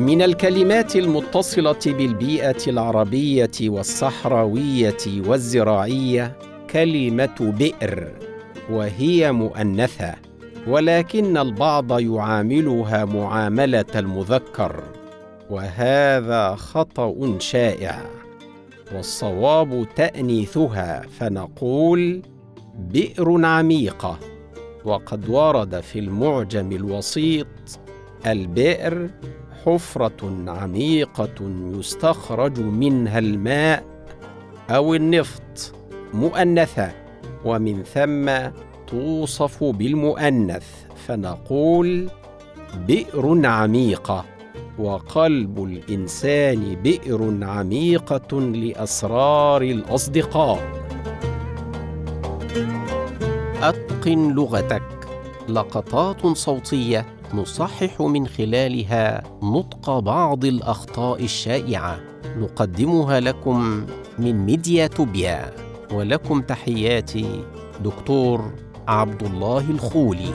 من الكلمات المتصلة بالبيئة العربية والصحراوية والزراعية كلمة بئر وهي مؤنثة ولكن البعض يعاملها معاملة المذكر وهذا خطأ شائع. والصواب تأنيثها فنقول بئر عميقه وقد ورد في المعجم الوسيط البئر حفرة عميقة يستخرج منها الماء أو النفط مؤنثة ومن ثم توصف بالمؤنث فنقول بئر عميقه وقلب الإنسان بئر عميقة لأسرار الأصدقاء. أتقن لغتك. لقطات صوتية نصحح من خلالها نطق بعض الأخطاء الشائعة. نقدمها لكم من ميديا توبيا. ولكم تحياتي دكتور عبد الله الخولي.